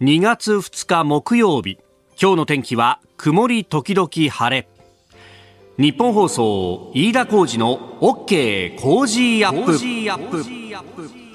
2月2日木曜日。今日の天気は曇り時々晴れ。ニッポン放送飯田浩司の OK Cozy up。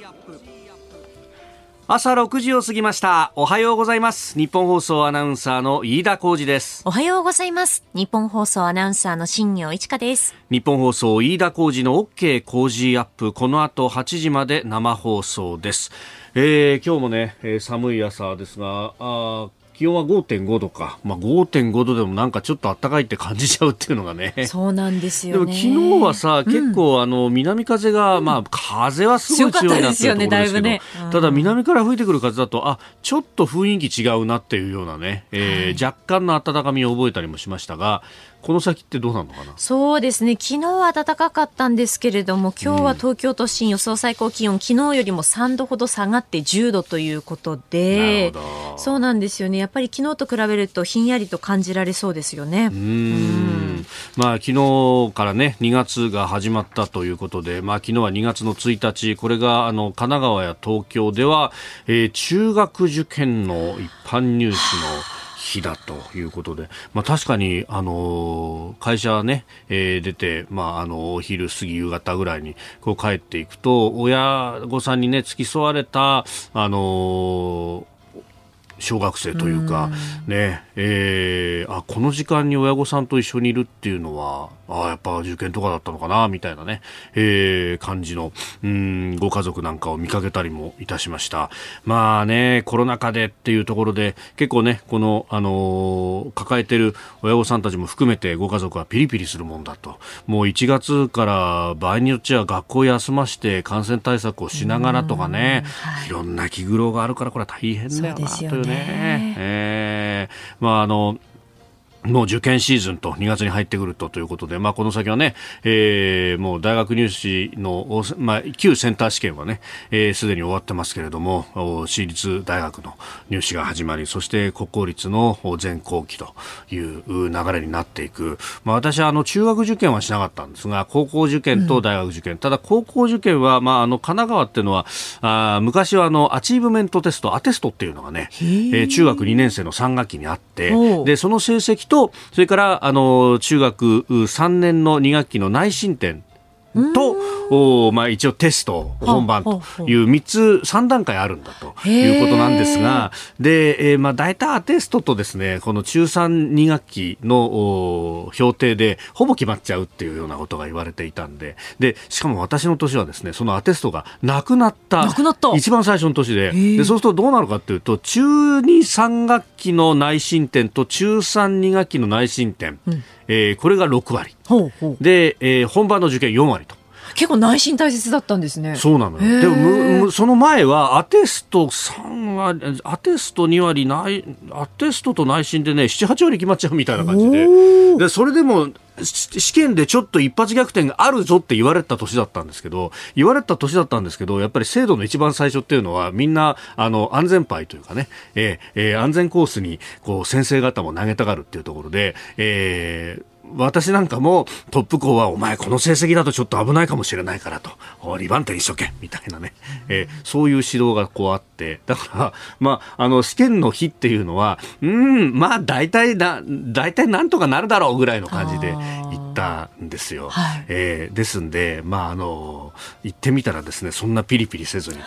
朝6時を過ぎました。おはようございます。ニッポン放送アナウンサーの飯田浩司です。おはようございます。ニッポン放送アナウンサーの新行市佳です。ニッポン放送飯田浩司の OK Cozy up。この後8時まで生放送です。えー、今日もね、えー、寒い朝ですが、あ気温は5.5度か、まあ、5.5度でもなんかちょっと暖かいって感じちゃうっていうのがね。そうなんですよ、ね、でも昨日はさ、うん、結構あの南風が、まあ風はすごい強いなっていうところですけど、ね。ねうん、ただ南から吹いてくる風だと、あ、ちょっと雰囲気違うなっていうようなね、えー、はい、若干の暖かみを覚えたりもしましたが、この先ってどうなのかな？そうですね。昨日は暖かかったんですけれども今日は東京都心予想最高気温、うん、昨日よりも3度ほど下がって10度ということでそうなんですよね。やっぱり昨日と比べるとひんやりと感じられそうですよね。うん。まあ昨日からね2月が始まったということでまあ昨日は2月の1日これがあの神奈川や東京では、えー、中学受験の一般入試の日だということで、まあ、確かに、あの会社ね、えー、出て、まあ、あのお昼過ぎ夕方ぐらいにこう帰っていくと親御さんにね付き添われた、あの小学生というか、ねえー、あこの時間に親御さんと一緒にいるっていうのはあやっぱ受験とかだったのかなみたいなね、えー、感じのうんご家族なんかを見かけたりもいたしました。まあねコロナ禍でっていうところで結構ねこの、あのー、抱えてる親御さんたちも含めてご家族はピリピリするもんだと。もう1月から場合によっちゃ学校休まして感染対策をしながらとかね、はい、いろんな気苦労があるからこれは大変だよなというね。ね。えー、まああのもう受験シーズンと2月に入ってくるとということで、まあ、この先はね、えー、もう大学入試の、まあ、旧センター試験はね、す、えー、で、に終わってますけれども、私立大学の入試が始まり、そして国公立の全校期という流れになっていく。まあ、私はあの中学受験はしなかったんですが、高校受験と大学受験、うん、ただ高校受験は、まあ、あの神奈川っていうのは、あ昔はあのアチーブメントテスト、アテストっていうのがね、えー、中学2年生の3学期にあって、で、その成績と、それから、あの、中学3年の2学期の内申点。と、おまあ、一応テスト、本番という3つ、3段階あるんだということなんですが、で、えー、まあ、大体アテストとですね、この中3、2学期の評定で、ほぼ決まっちゃうっていうようなことが言われていたんで、で、しかも私の年はですね、そのアテストがなくなった、なくなった。一番最初の年で、で、そうするとどうなるかっていうと、中2、3学期の内申点と中3、2学期の内申点、うん、えー、これが6割。ほうほうで、えー、本番の受験4割と。結構内心大切だったんですね。そうなのよ。でも、その前はアテスト3割、アテスト2割、内、アテストと内心でね、7、8割決まっちゃうみたいな感じで。で、それでも、試験でちょっと一発逆転があるぞって言われた年だったんですけど、言われた年だったんですけど、やっぱり制度の一番最初っていうのは、みんな、あの、安全牌というかね、えー、えー、安全コースに、こう、先生方も投げたがるっていうところで、えー、私なんかもトップ校はお前この成績だとちょっと危ないかもしれないからと、2番手にしとけみたいなね、えー、そういう指導がこうあって、だから、まあ、あの、試験の日っていうのは、うん、まあ、大体な、大体なんとかなるだろうぐらいの感じで行ったんですよ。はい、えー、ですんで、まあ、あの、行ってみたらですね、そんなピリピリせずにと。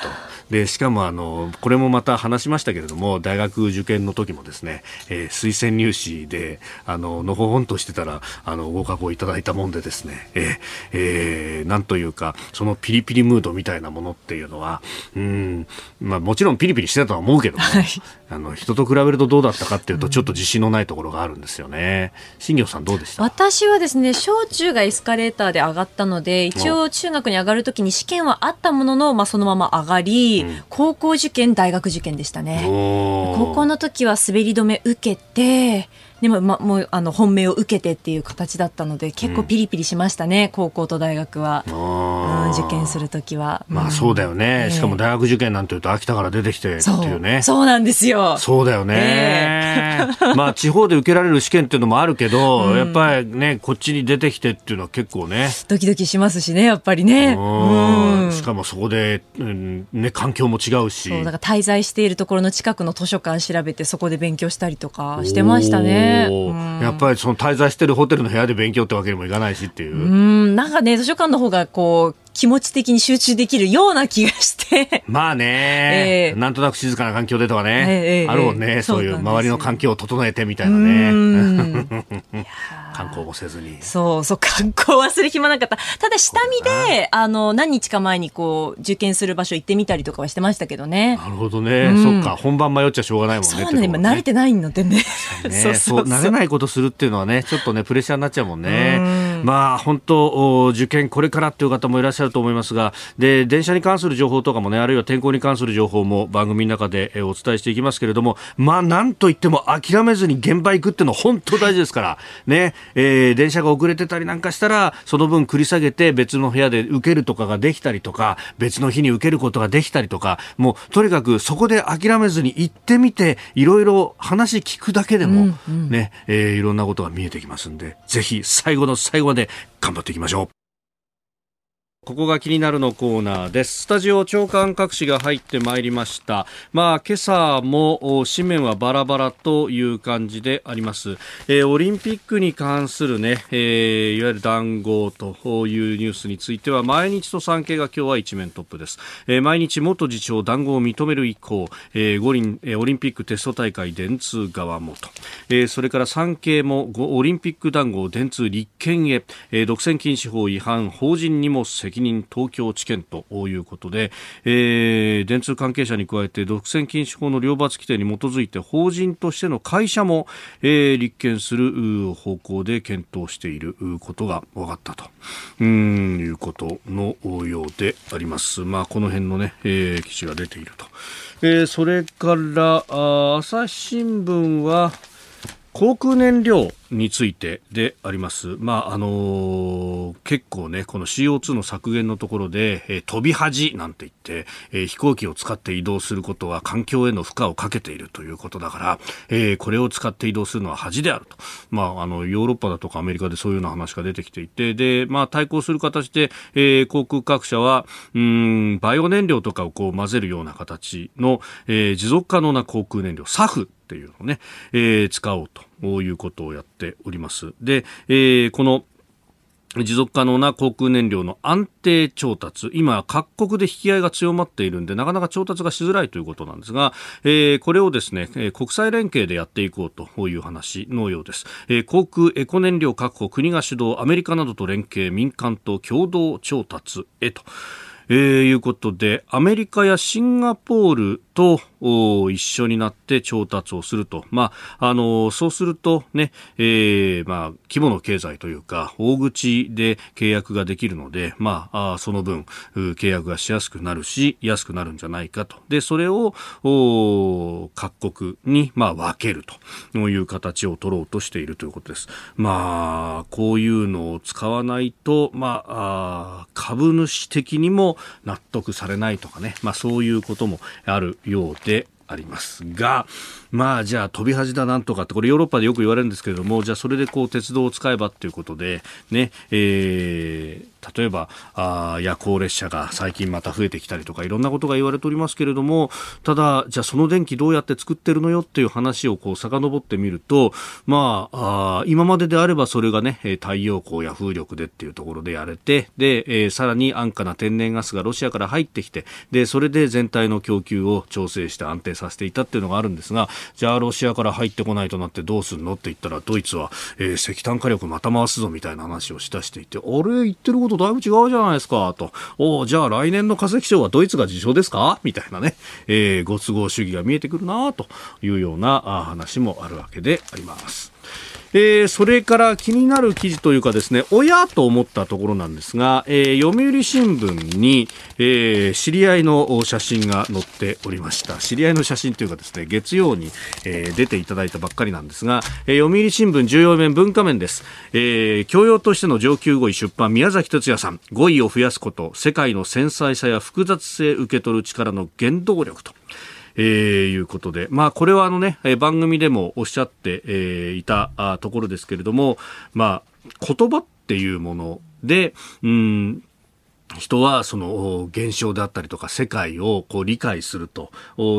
で、しかもあの、これもまた話しましたけれども、大学受験の時もですね、えー、推薦入試で、あの、のほほんとしてたら、あのご加護いただいたもんでですね、えーえー、なんというかそのピリピリムードみたいなものっていうのはうん、まあ、もちろんピリピリしてたとは思うけども、はい、あの人と比べるとどうだったかっていうとちょっと自信のないところがあるんですよね。新業さんどうでした？私はですね小中がエスカレーターで上がったので一応中学に上がるときに試験はあったものの、まあ、そのまま上がり、うん、高校受験大学受験でしたね。高校の時は滑り止め受けてでも、ま、もうあの本命を受けてっていう形だったので結構ピリピリしましたね、うん、高校と大学は。な受験するときは、まあそうだよね、しかも大学受験なんていうと秋田から出てきてっていうね。そう。なんですよ。そうだよね、まあ地方で受けられる試験っていうのもあるけど、やっぱりねこっちに出てきてっていうのは結構ね。ドキドキしますしねやっぱりね。うん。しかもそこで、うん、ね環境も違うし。そうだから滞在しているところの近くの図書館調べてそこで勉強したりとかしてましたね、やっぱりその滞在してるホテルの部屋で勉強ってわけにもいかないしっていう。うん。なんかね図書館の方がこう気持ち的に集中できるような気がして。まあね、えー、なんとなく静かな環境でとかね、えー、あるもんね、そういう周りの環境を整えてみたいなね。観光もせずに。そうそう、観光はする暇なかった。ただ下見で、あの、何日か前にこう、受験する場所行ってみたりとかはしてましたけどね。なるほどね。うん、そっか、本番迷っちゃしょうがないもんね。そうね、今慣れてないのでね。ね そうそう慣れないことするっていうのはね、ちょっとね、プレッシャーになっちゃうもんね。まあ、本当、受験これからっていう方もいらっしゃるると思いますがで電車に関する情報とかもねあるいは天候に関する情報も番組の中でお伝えしていきますけれどもまあなんといっても諦めずに現場行くっていうのは本当大事ですからね、えー、電車が遅れてたりなんかしたらその分繰り下げて別の部屋で受けるとかができたりとか別の日に受けることができたりとかもうとにかくそこで諦めずに行ってみていろいろ話聞くだけでもね、うんうん、えー、いろんなことが見えてきますんでぜひ最後の最後まで頑張っていきましょう。ここが気になるのコーナーです。スタジオ長官各紙が入ってまいりました。まあ、今朝も紙面はバラバラという感じであります。えー、オリンピックに関するね、えー、いわゆる談合というニュースについては、毎日と産経が今日は一面トップです。えー、毎日元次長談合を認める意向、えー、五輪、オリンピックテスト大会電通側もと、えー、それから産経もオリンピック談合電通立憲へ、えー、独占禁止法違反、法人にも責責任東京地検ということで、えー、電通関係者に加えて独占禁止法の両罰規定に基づいて法人としての会社も、えー、立件する方向で検討していることが分かったとうんいうことのようであります。まあ、この辺のね、えー、記事が出ていると。えー、それからあ朝日新聞は航空燃料についてであります。まあ、あのー、結構ね、この CO2 の削減のところで、えー、飛び恥なんて言って、えー、飛行機を使って移動することは環境への負荷をかけているということだから、えー、これを使って移動するのは恥であると。まあ、あの、ヨーロッパだとかアメリカでそういうような話が出てきていて、で、まあ、対抗する形で、えー、航空各社は、うん、バイオ燃料とかをこう混ぜるような形の、えー、持続可能な航空燃料、サフっていうのをね、えー、使おうということをやっております。で、えー、この持続可能な航空燃料の安定調達。今、各国で引き合いが強まっているんで、なかなか調達がしづらいということなんですが、えー、これをですね、国際連携でやっていこうという話のようです。えー、航空エコ燃料確保、国が主導、アメリカなどと連携、民間と共同調達へと。えー、いうことで、アメリカやシンガポールと一緒になって調達をすると。まあ、あの、そうするとね、えー、まあ、規模の経済というか、大口で契約ができるので、まあ、あその分、契約がしやすくなるし、安くなるんじゃないかと。で、それを、各国に、まあ、分けるという形を取ろうとしているということです。まあ、こういうのを使わないと、まあ、あ株主的にも納得されないとかね、まあ、そういうこともあるようでありますが、まあじゃあ飛び恥だなんとかってこれヨーロッパでよく言われるんですけれどもじゃあそれでこう鉄道を使えばっていうことでね、えー、例えばあ夜行列車が最近また増えてきたりとかいろんなことが言われておりますけれどもただじゃあその電気どうやって作ってるのよっていう話をこう遡ってみるとまああ今までであればそれがね太陽光や風力でっていうところでやれてで、えー、さらに安価な天然ガスがロシアから入ってきてでそれで全体の供給を調整して安定させていたっていうのがあるんですがじゃあロシアから入ってこないとなってどうすんのって言ったらドイツは、えー、石炭火力また回すぞみたいな話をしだしていてあれ？言ってることだいぶ違うじゃないですかと。おじゃあ来年の化石賞はドイツが受賞ですか？みたいなね、えー、ご都合主義が見えてくるなというような話もあるわけであります。えー、それから気になる記事というかですね、親と思ったところなんですが、えー、読売新聞に、えー、知り合いの写真が載っておりました。知り合いの写真というかですね、月曜に、え、出ていただいたばっかりなんですが、え、読売新聞重要面文化面です。え、教養としての上級語彙出版、宮崎哲也さん語彙を増やすこと世界の繊細さや複雑性受け取る力の原動力とえー、いうことで、まあ、これはあのね、番組でもおっしゃって、えー、いたところですけれども、まあ、言葉っていうもので、うん、人はその現象であったりとか世界をこう理解すると。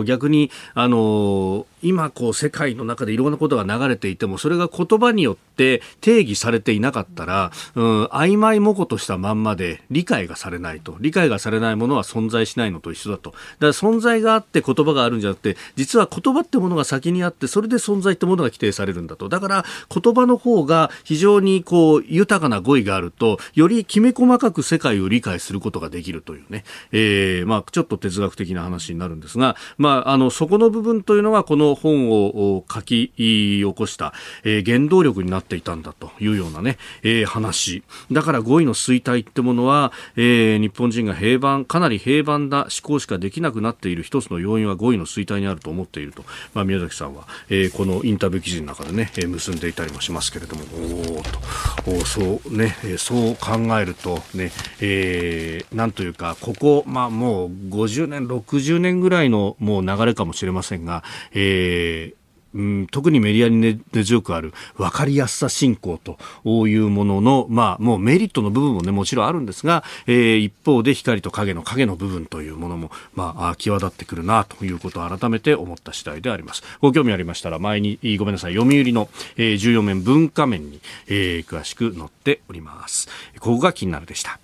逆にあの今こう世界の中でいろんなことが流れていてもそれが言葉によって定義されていなかったら、うん、曖昧模糊としたまんまで理解がされないと。理解がされないものは存在しないのと一緒だと。だから存在があって言葉があるんじゃなくて実は言葉ってものが先にあってそれで存在ってものが規定されるんだと。だから言葉の方が非常にこう豊かな語彙があるとよりきめ細かく世界を理解する。することができるというね、えー、まあちょっと哲学的な話になるんですが、まああのそこの部分というのはこの本を書き起こした、えー、原動力になっていたんだというようなね、えー、話。だから5位の衰退ってものは、えー、日本人が平凡、かなり平凡な思考しかできなくなっている一つの要因は5位の衰退にあると思っていると、まあ、宮崎さんは、えー、このインタビュー記事の中でね、えー、結んでいたりもしますけれども、おと。おそうね、そう考えるとね、えー、なんというか、ここ、まあもう50年、60年ぐらいのもう流れかもしれませんが、えーうん、特にメディアに根強くある分かりやすさ進行というものの、まあ、もうメリットの部分もね、もちろんあるんですが、えー、一方で光と影の影の部分というものも、まあ、際立ってくるなということを改めて思った次第であります。ご興味ありましたら、前に、ごめんなさい、読売の、えー、14面文化面に、えー、詳しく載っております。ここが気になるでした。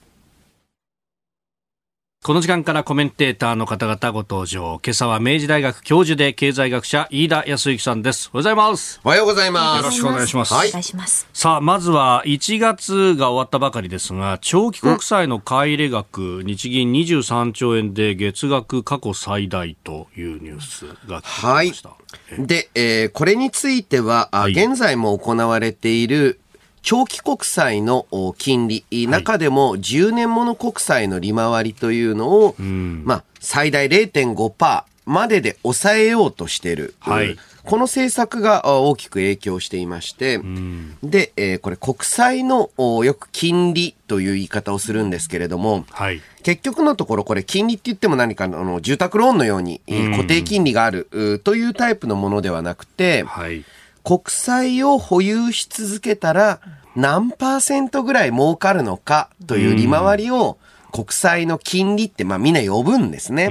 この時間からコメンテーターの方々ご登場。今朝は明治大学教授で経済学者飯田康之さんです。おはようございます。おはようございます。よろしくお願いします。はい。お願いします。さあ、まずは1月が終わったばかりですが、長期国債の買い入れ額、日銀23兆円で月額過去最大というニュースが来ました。はい。で、えー、これについては、はい、現在も行われている長期国債の金利、中でも10年もの国債の利回りというのを、まあ、最大0.5%までで抑えようとしている。はい。この政策が大きく影響していまして、で、えー、これ国債のよく金利という言い方をするんですけれども、はい、結局のところこれ金利って言っても何かの住宅ローンのように固定金利があるというタイプのものではなくて、はい国債を保有し続けたら何パーセントぐらい儲かるのかという利回りを国債の金利ってまあみんな呼ぶんですね。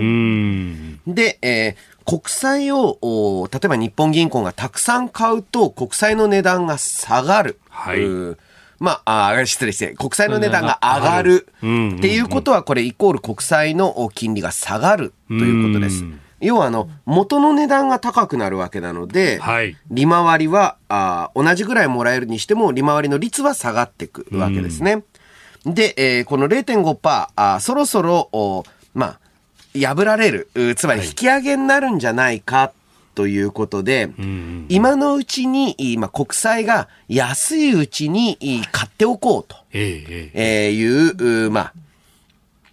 で、えー、国債を、例えば日本銀行がたくさん買うと国債の値段が下がる。はい。まあ、あ失礼して、国債の値段が上がるっていうことは、これイコール国債の金利が下がるということです。要はあの、元の値段が高くなるわけなので、はい、利回りはあ同じぐらいもらえるにしても、利回りの率は下がっていくわけですね。で、えー、この0.5%、あそろそろ、おまあ、破られる、つまり引き上げになるんじゃないかということで、はい、今のうちに、まあ、国債が安いうちに買っておこうと、ええいう、ま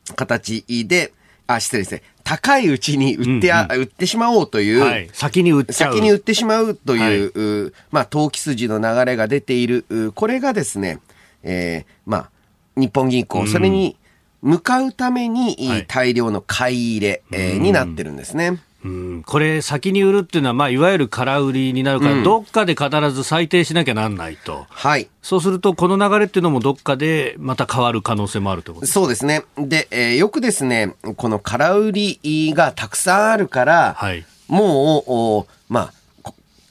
あ、形で、あ、失礼ですね。高いうちに売って、うんうん、売ってしまおうという、はい、先に売っちゃう。先に売ってしまうという、はい、まあ、投機筋の流れが出ている、これがですね、えー、まあ、日本銀行、それに向かうために大量の買い入れ、はい、になってるんですね。うん、これ、先に売るっていうのは、まあ、いわゆる空売りになるから、うん、どっかで必ず最低しなきゃなんないと、はい、そうすると、この流れっていうのも、どっかでまた変わる可能性もあるということそうですね、で、えー、よくですね、この空売りがたくさんあるから、はい、もう、まあ、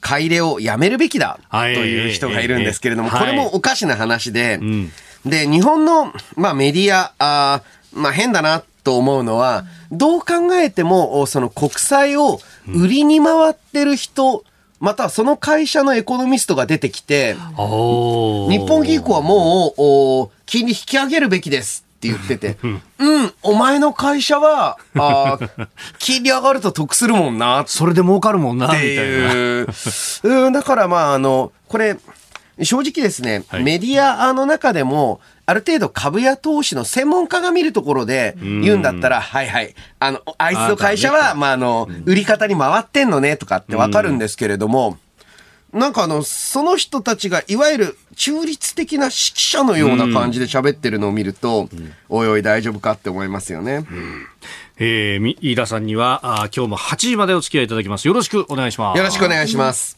買い入れをやめるべきだという人がいるんですけれども、これもおかしな話で、うん、で日本の、まあ、メディア、あまあ、変だなと思うのは、どう考えても、その国債を売りに回ってる人、またその会社のエコノミストが出てきて、日本銀行はもう、金利引き上げるべきですって言ってて、うん、お前の会社は、あ 金利上がると得するもんな。それで儲かるもんな、みたいな。うん、だからまあ、あの、これ、正直ですね、はい、メディアの中でも、ある程度株や投資の専門家が見るところで言うんだったら、はいはい、あの、あいつの会社は、まあ、あの、売り方に回ってんのねとかってわかるんですけれども、なんかあの、その人たちがいわゆる中立的な指揮者のような感じで喋ってるのを見ると、うん、おいおい大丈夫かって思いますよね。うんえー、飯田さんにはあ今日も8時までお付き合いいただきます。よろしくお願いします。よろしくお願いします。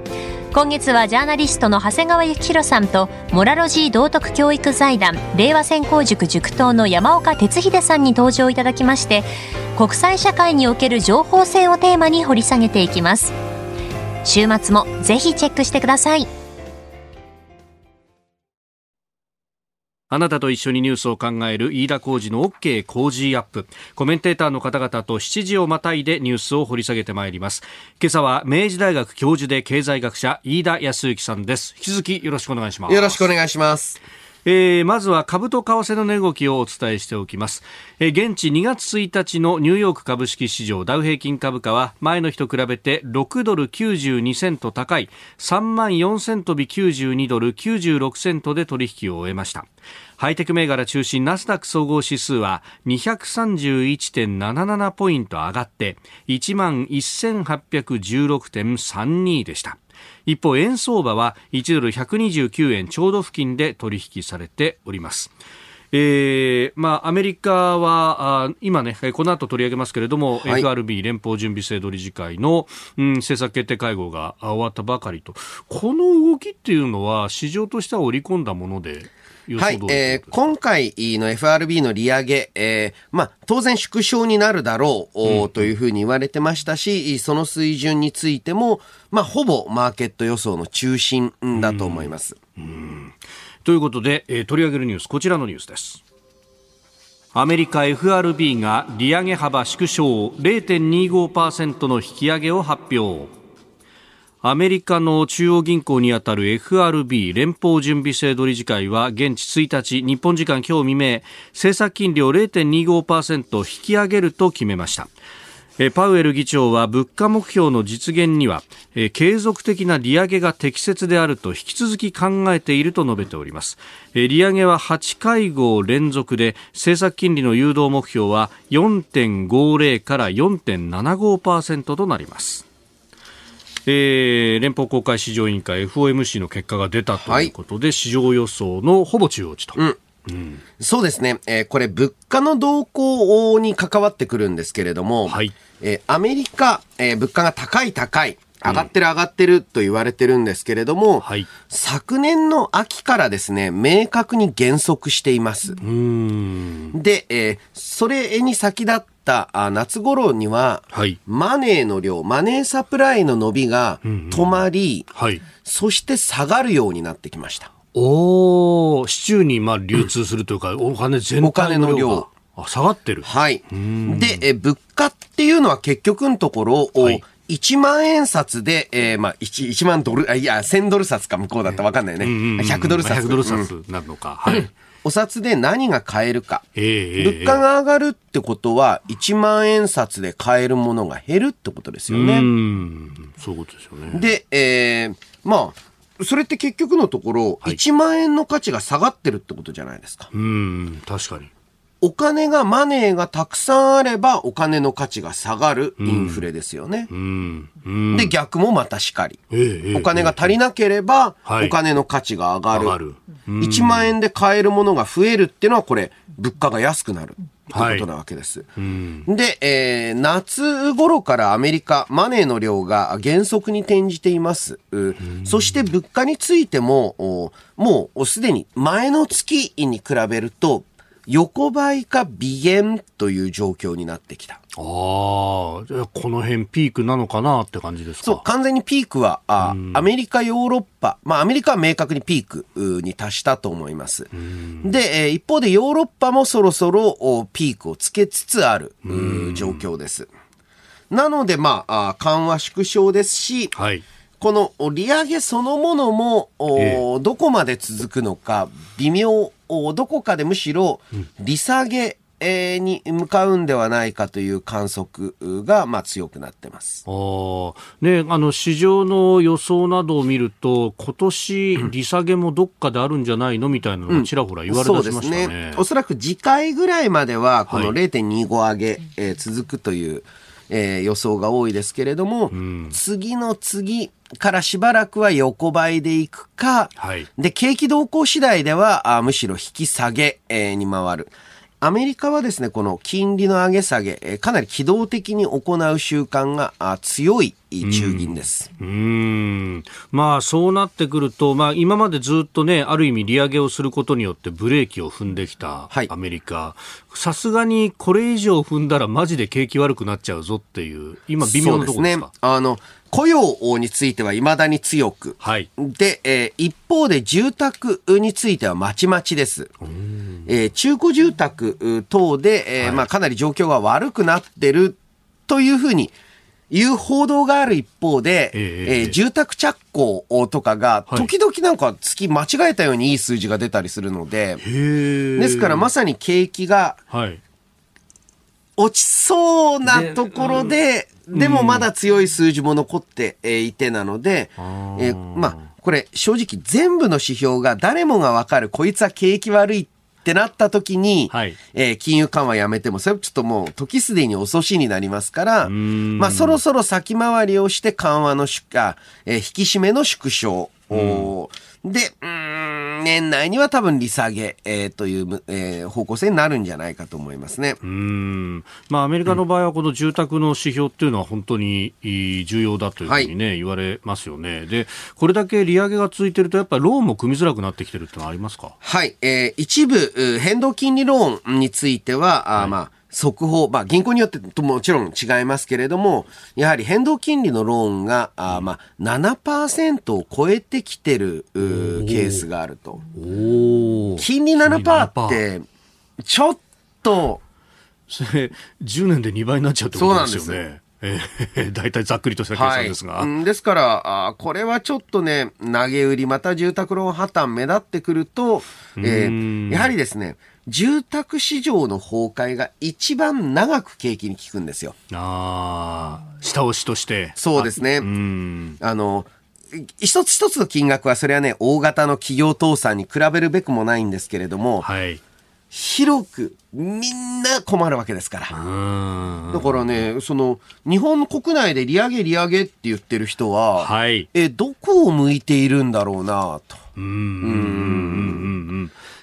今月はジャーナリストの長谷川幸洋さんとモラロジー道徳教育財団令和専攻塾塾頭の山岡鉄秀さんに登場いただきまして国際社会における情報戦をテーマに掘り下げていきます。週末もぜひチェックしてください。あなたと一緒にニュースを考える飯田浩二の OK 工事アップ。コメンテーターの方々と7時をまたいでニュースを掘り下げてまいります。今朝は明治大学教授で経済学者飯田康之さんです。引き続きよろしくお願いします。よろしくお願いします。えー、まずは株と為替の値動きをお伝えしておきます、えー、現地2月1日のニューヨーク株式市場ダウ平均株価は前の日と比べて6ドル92セント高い3万4千飛び92ドル96セントで取引を終えました。ハイテク銘柄中心ナスダック総合指数は231.77ポイント上がって1万1816.32でした。一方円相場は1ドル129円ちょうど付近で取引されております。えーまあ、アメリカはあ今ね、この後取り上げますけれども、はい、FRB 連邦準備制度理事会の、うん、政策決定会合が終わったばかりと、この動きっていうのは、市場としては織り込んだもので？はい、えー、今回の FRB の利上げ、えー、まあ、当然縮小になるだろう、うん、というふうに言われてましたし、その水準についても、まあ、ほぼマーケット予想の中心だと思います。うん、うんということで、えー、取り上げるニュース、こちらのニュースです。アメリカ FRB が利上げ幅縮小0.25%の引き上げを発表。アメリカの中央銀行にあたる FRB 連邦準備制度理事会は現地1日日本時間今日未明政策金利を0.25%引き上げると決めました。パウエル議長は物価目標の実現には継続的な利上げが適切であると引き続き考えていると述べております。利上げは8会合連続で政策金利の誘導目標は4.50から4.75%となります。えー、連邦公開市場委員会 FOMC の結果が出たということで、はい、市場予想のほぼ中央値と。うん。うん、そうですね、えー、これ、物価の動向に関わってくるんですけれども、はい。えー、アメリカ、えー、物価が高い高い、上がってる上がってると言われてるんですけれども、うんはい、昨年の秋からですね、明確に減速しています。で、えー、それに先立った夏頃には、はい、マネーの量、マネーサプライの伸びが止まり、うん。うんはい、そして下がるようになってきました。おお、市中にまあ流通するというか、うん、お金全体の量あ下がってる。はい。で、え物価っていうのは結局のところ、はい、1万円札で、えー、まあ1、1万ドル、あ、いや、1000ドル札か向こうだったらわかんないね。100ドル札。100ドル札なのか。はい。お札で何が買えるか、えー、物価が上がるってことは、1万円札で買えるものが減るってことですよね。そういうことですよね。で、えー、まあ、それって結局のところ、はい、1万円の価値が下がってるってことじゃないですか。うん、確かに。お金が、マネーがたくさんあれば、お金の価値が下がるインフレですよね。うん。うん、で、逆もまたしかり、えお金が足りなければ、お金の価値が上がる。はい、る。1万円で買えるものが増えるっていうのは、これ、物価が安くなる。ってことなわけです。はい、で、えー、夏頃からアメリカ、マネーの量が減速に転じています。そして物価についても、もうすでに前の月に比べると、横ばいか微減という状況になってきた。ああ、この辺ピークなのかなって感じですか？そう、完全にピークは、あアメリカ、ヨーロッパ、まあアメリカは明確にピークに達したと思います。で、えー、一方でヨーロッパもそろそろピークをつけつつある状況です。なので、まあ、緩和縮小ですし、はい、この利上げそのものも、えー、どこまで続くのか微妙どこかでむしろ利下げ、えーに向かうんではないかという観測が、まあ、強くなってます。あ、ね、あの市場の予想などを見ると、今年利下げもどっかであるんじゃないの？みたいなのがちらほら言われ出しましたね,、そうですね。おそらく次回ぐらいまでは、この0.25上げ、えー続くという、えー予想が多いですけれども、次の次からしばらくは横ばいでいくか、はい。で、景気動向次第では、あむしろ引き下げ、えーに回る。アメリカはですね、この金利の上げ下げ、えーかなり機動的に行う習慣があ強い中銀です。うーんまあそうなってくると、まあ、今までずっとね、ある意味利上げをすることによってブレーキを踏んできたはいアメリカ、さすがにこれ以上踏んだらマジで景気悪くなっちゃうぞっていう、今微妙なところですか？ね。あの、雇用については未だに強く。はい。で、えー一方で住宅についてはまちまちです。えー中古住宅う等で、えーはいまあ、かなり状況が悪くなってるというふうにいう報道がある一方で、えええー住宅着工とかがはい時々なんか月間違えたようにいい数字が出たりするので、へえ。ですからまさに景気がはい。落ちそうなところで、でもまだ強い数字も残ってえーいてなので、えーまあ、これ正直全部の指標が誰もがわかる、こいつは景気悪いってなった時に、はい。えー金融緩和やめても、それちょっともう時すでに遅しになりますから、ん。まあそろそろ先回りをして緩和の縮、あえー引き締めの縮小。で、うーん、年内には多分利下げ、えーという、えー方向性になるんじゃないかと思いますね。うーん。まあ、アメリカの場合はこの住宅の指標っていうのは本当にいい重要だというふうにね、言われますよね。で、これだけ利上げが続いてると、やっぱりローンも組みづらくなってきてるってのはありますか？はい、えー一部、う変動金利ローンについては、あーまあ、速報、まあ、銀行によってともちろん違いますけれども、やはり変動金利のローンが、あーまあ、7%を超えてきてるケースがあると。金利7%って、ちょっと、それ、10年で2倍になっちゃうってことですよそうね。えー大体ざっくりとした計算ですが。うんですから、あーこれはちょっとね、投げ売り、また住宅ローン破綻目立ってくると、えうん。ーやはりですね、住宅市場の崩壊が一番長く景気に効くんですよ。ああ、下押しとして。そうですねあうん。あの、一つ一つの金額はそれはね、大型の企業倒産に比べるべくもないんですけれども、はい。広くみんな困るわけですから。うん。だからね、その、日本国内で利上げ利上げって言ってる人は、はい。え、どこを向いているんだろうなと。うん。うん。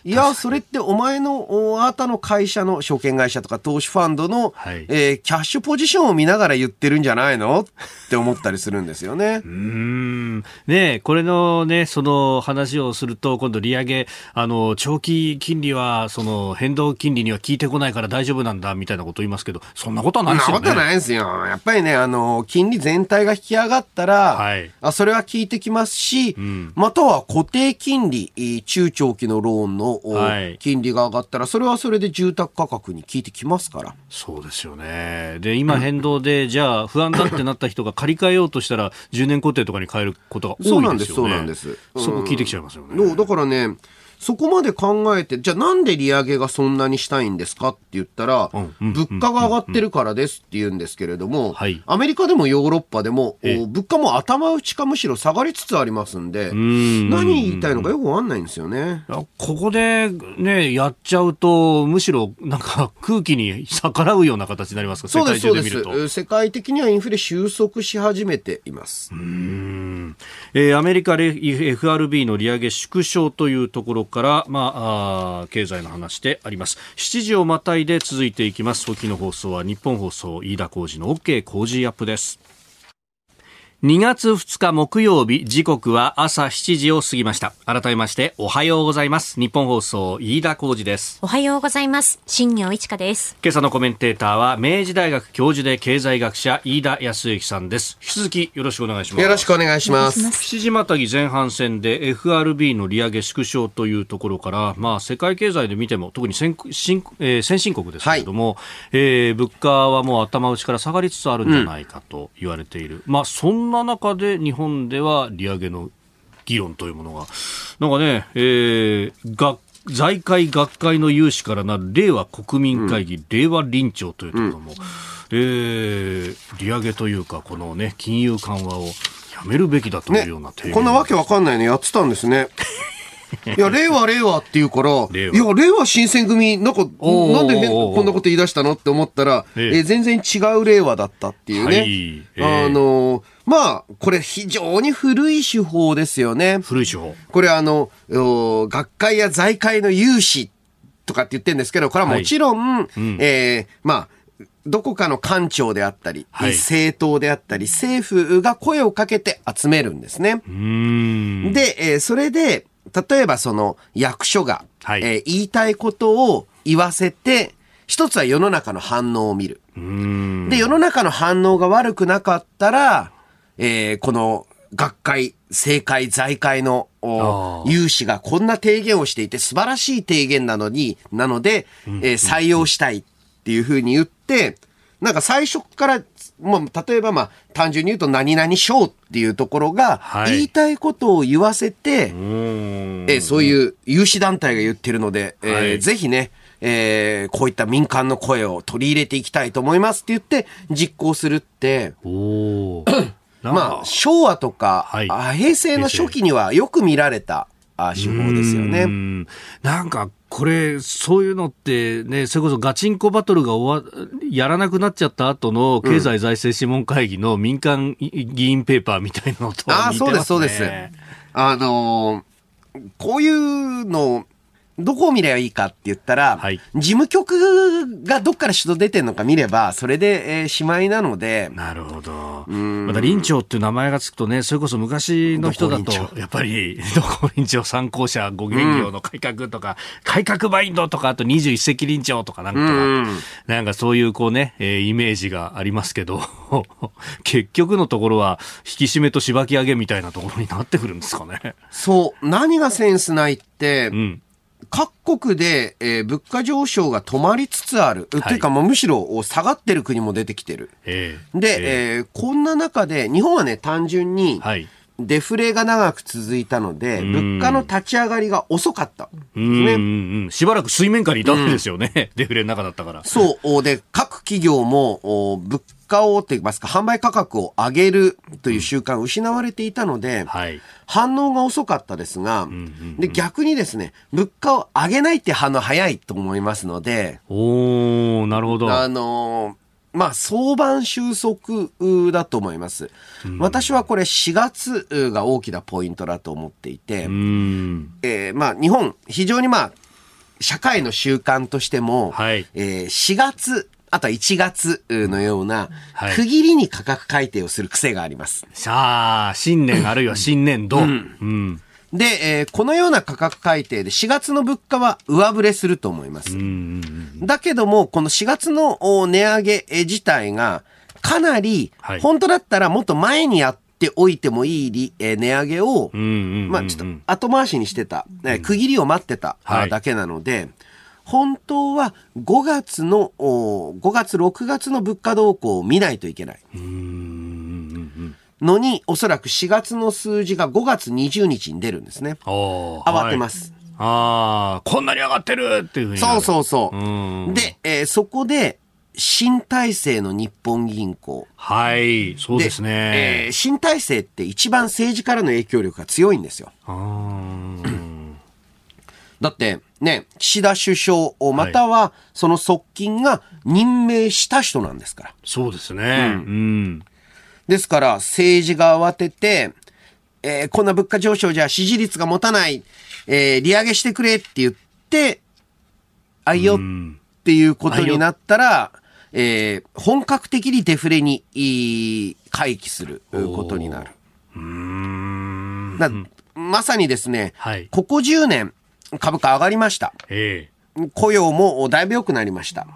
うん。うん。いや、それってお前の、おあなたの会社の証券会社とか投資ファンドの、はいえーキャッシュポジションを見ながら言ってるんじゃないの？って思ったりするんですよね。うーんねえこれのね、その話をすると、今度利上げ、あの、長期金利は、その、変動金利には効いてこないから大丈夫なんだ、みたいなこと言いますけど、そんなことはそんなこないですよね。とないですよ。やっぱりね、あの、金利全体が引き上がったら、はいあそれは効いてきますし、んまたは固定金利、えー中長期のローンの、おはい金利が上がったら、それはそれで住宅価格に効いてきますから。そうですよね。で、今変動で、じゃあ、不安だってなった人が借り換えようとしたら、10年固定とかに変えることが多いですよね。そうなんです、そうなんです。そこ聞いてきちゃいますよね。のだからね、そこまで考えて、じゃあなんで利上げがそんなにしたいんですかって言ったら、うんうん物価が上がってるからですって言うんですけれども、はいアメリカでもヨーロッパでも、物価も頭打ちかむしろ下がりつつありますんで、ん何言いたいのかよくわかんないんですよね。ここでね、やっちゃうと、むしろなんか空気に逆らうような形になりますか、世界そうです、そうで。す。世界的にはインフレ収束し始めています。えーアメリカレ FRB の利上げ縮小というところから、まあ、あ経済の話であります。7時をまたいで続いていきます。時の放送は日本放送飯田浩司の OK 工事アップです。2月2日木曜日、時刻は朝7時を過ぎました。改めまして、おはようございます。日本放送、飯田浩司です。おはようございます。新業一華です。今朝のコメンテーターは、明治大学教授で経済学者、飯田康之さんです。引き続きよろしくお願いします。よろしくお願いします。7時またぎ前半戦で FRB の利上げ縮小というところから、まあ、世界経済で見ても特に先進,、えー先進国ですけれども、えー物価はもう頭打ちから下がりつつあるんじゃないかと言われている、まあ、そんな中で日本では利上げの議論というものがなんかね、えーが財界学会の有志からなる令和国民会議、うん、令和臨調というところも、うん、えー、利上げというか、このね、金融緩和をやめるべきだというようなね、こんなわけわかんないのやってたんですね。いや、令和、令和って言うから、いや、令和新選組、なんか、なんでこんなこと言い出したのって思ったら、ええ。全然違う令和だったっていうね。はい。えあの、まあ、これ非常に古い手法ですよね。古い手法。これあの、学会や財界の有志とかって言ってるんですけど、これはもちろん、はいうん、えー、まあ、どこかの官庁であったり、はい、政党であったり、政府が声をかけて集めるんですね。で、えー、それで、例えばその役所が、はい、えー、言いたいことを言わせて、一つは世の中の反応を見る。で、世の中の反応が悪くなかったら、えー、この学会、政界、財界の有志がこんな提言をしていて素晴らしい提言なのに、なので、えー、採用したいっていうふうに言って、なんか最初からもう例えばまあ単純に言うと何々賞っていうところが言いたいことを言わせて、はい、えそういう有志団体が言ってるので、はい、えー、ぜひね、えー、こういった民間の声を取り入れていきたいと思いますって言って実行するって、まあ昭和とか、はい、平成の初期にはよく見られた手法ですよね。なんかこれ、そういうのってね、それこそガチンコバトルが終わ、やらなくなっちゃった後の経済財政諮問会議の民間議員ペーパーみたいなのと似てますね。あ、そうです、そうです。あのー、こういうの、どこを見ればいいかって言ったら、はい、事務局がどっから主導出てるのか見れば、それで、えー、しまいなので。なるほど。また林長っていう名前がつくとね、それこそ昔の人だと、やっぱり、どこ林長？参考者ご元業の改革とか、うん、改革バインドとか、あと21世紀林長とかなんか、うん、なんかそういうこうね、えー、イメージがありますけど、結局のところは、引き締めとしばき上げみたいなところになってくるんですかね。そう。何がセンスないって、うん各国で、えー、物価上昇が止まりつつある。はい、というか、もうむしろ下がってる国も出てきてる。えー、で、えー、こんな中で、日本はね、単純に、デフレが長く続いたので、物価の立ち上がりが遅かった、ね。しばらく水面下にいたわけですよね。うん、デフレの中だったから。そう。で、各企業も、物価をといいますか、販売価格を上げるという習慣を失われていたので、はい、反応が遅かったですが、うんうんうん、で逆にですね、物価を上げないって反応早いと思いますので、おなるほど。あのまあ、相場収束だと思います、うん。私はこれ4月が大きなポイントだと思っていて、うん、えー、まあ、日本、非常にまあ、社会の習慣としても、はい、えー、4月あとは1月のような、区切りに価格改定をする癖があります。さあ、新年あるいは新年度。うん、うん。で、えー、このような価格改定で4月の物価は上振れすると思います。だけども、この4月の値上げ自体がかなり、本当だったらもっと前にやっておいてもいい値上げを、まあちょっと後回しにしてた、区切りを待ってただけなので、はい本当は5月の、5月、6月の物価動向を見ないといけない。のに、おそらく4月の数字が5月20日に出るんですね。慌てます。はい、ああ、こんなに上がってるっていうふうに。そうそうそう。で、えー、そこで、新体制の日本銀行。はい、そうですね。えー、新体制って一番政治からの影響力が強いんですよ。だって、ね、岸田首相、またはその側近が任命した人なんですから。そうですね。うん。うん、ですから、政治が慌てて、えー、こんな物価上昇じゃ支持率が持たない、えー、利上げしてくれって言って、あいよっていうことになったら、えー、本格的にデフレに回帰することになる。まさにですね、はい、ここ10年、株価上がりました。えー、雇用もだいぶ良くなりました。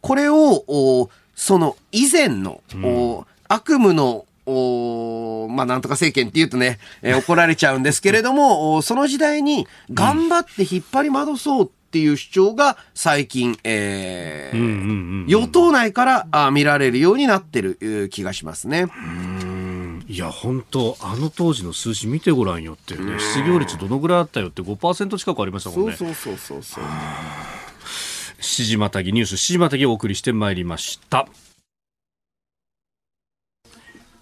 これを、その以前の、うん、悪夢のおまあ、なんとか政権って言うとね、えー、怒られちゃうんですけれども、その時代に頑張って引っ張り戻そうっていう主張が最近、えー、与党内からあ見られるようになってる気がしますね。いや本当あの当時の数字見てごらんよってね失業率どのぐらいあったよって5%近くありましたもんね。そうそうそうそう7時またぎニュース7時またぎをお送りしてまいりました。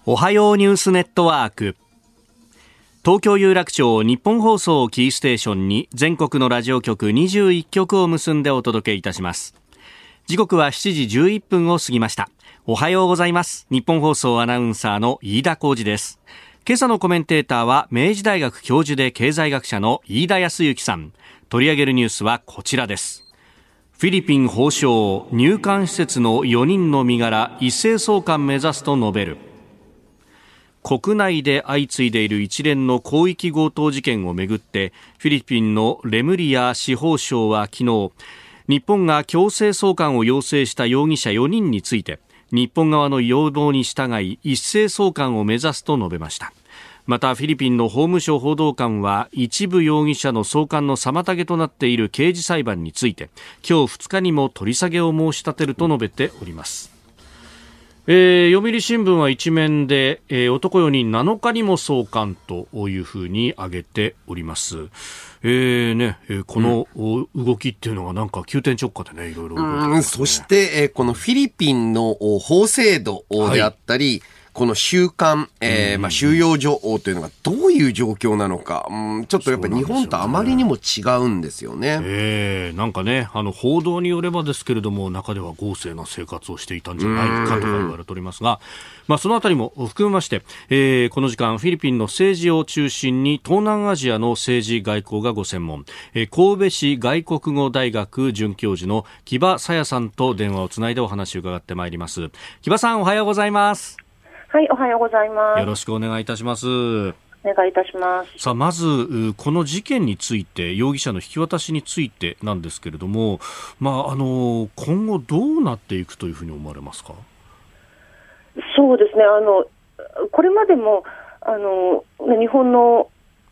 おはようニュースネットワーク。東京有楽町日本放送キーステーションに全国のラジオ局21局を結んでお届けいたします時刻は7時11分を過ぎました。おはようございます。日本放送アナウンサーの飯田浩二です。今朝のコメンテーターは明治大学教授で経済学者の飯田康之さん。取り上げるニュースはこちらです。フィリピン法相入管施設の4人の身柄一斉送還目指すと述べる。国内で相次いでいる一連の広域強盗事件をめぐってフィリピンのレムリア司法省は昨日日本が強制送還を要請した容疑者4人について日本側の要望に従い一斉送還を目指すと述べましたまたフィリピンの法務省報道官は一部容疑者の送還の妨げとなっている刑事裁判について今日2日にも取り下げを申し立てると述べておりますえー、読売新聞は一面で、えー、男4人7日にも送還というふうに挙げております。えーねえー、この動きっていうのがなんか急転直下でね、いろいろ、ね、そして、えー、このフィリピンの法制度であったり、はいこの収監、えー、まあ収容所というのがどういう状況なのか、うん、ちょっとやっぱり日本とあまりにも違うんですよね。ねえー、なんかね、あの報道によればですけれども、中では豪勢な生活をしていたんじゃないかとか言われておりますが、まあそのあたりも含めまして、えー、この時間フィリピンの政治を中心に東南アジアの政治外交がご専門、えー、神戸市外国語大学准教授の木場さやさんと電話をつないでお話を伺ってまいります。木場さんおはようございます。はい、おはようございます。よろしくお願いいたします。お願いいたします。さあ、まず、この事件について、容疑者の引き渡しについてなんですけれども、まあ、あの、今後どうなっていくというふうに思われますか？そうですね、あの、これまでも、あの、日本の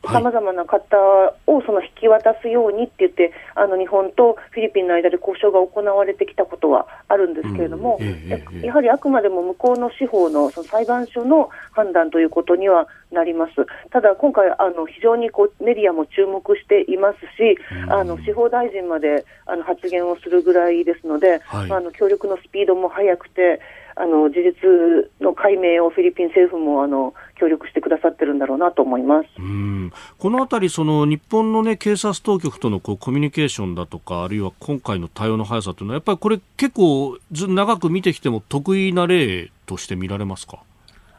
さまざまな方をその引き渡すようにって言って、あの日本とフィリピンの間で交渉が行われてきたことはあるんですけれども、うんええ、やはりあくまでも向こうの司法のその裁判所の判断ということにはなります。ただ今回あの非常にこうメディアも注目していますし、うん、あの司法大臣まであの発言をするぐらいですので、はい、あの協力のスピードも速くて。あの事実の解明をフィリピン政府もあの協力してくださってるんだろうなと思います。うん。このあたり、その日本の、ね、警察当局とのこうコミュニケーションだとか、あるいは今回の対応の速さというのは、やっぱりこれ、結構ず、長く見てきても得意な例として見られますか？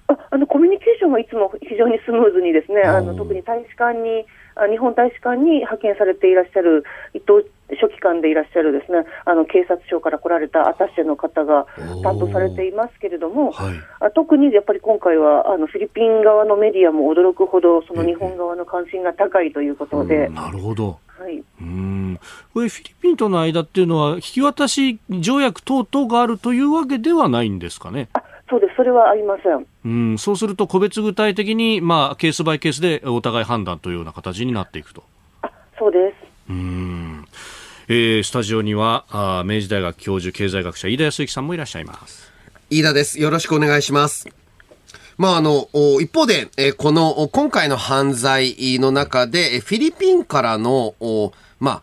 ああのコミュニケーションはいつも非常にスムーズにですね、あの特に大使館に日本大使館に派遣されていらっしゃる伊藤書記官でいらっしゃるですねあの警察庁から来られたアタッシェの方が担当されていますけれども、はい、特にやっぱり今回はあのフィリピン側のメディアも驚くほどその日本側の関心が高いということで。なるほどはい、うんこれ、フィリピンとの間っていうのは、引き渡し条約等々があるというわけではないんですかね？あそうです、それはありません。うん、そうすると、個別具体的に、まあ、ケースバイケースでお互い判断というような形になっていくと。あそうです。うんえー、スタジオにはあ明治大学教授経済学者飯田康之さんもいらっしゃいます。飯田です。よろしくお願いします。まあ、あの、一方で、えこの、今回の犯罪の中で、フィリピンからの、まあ、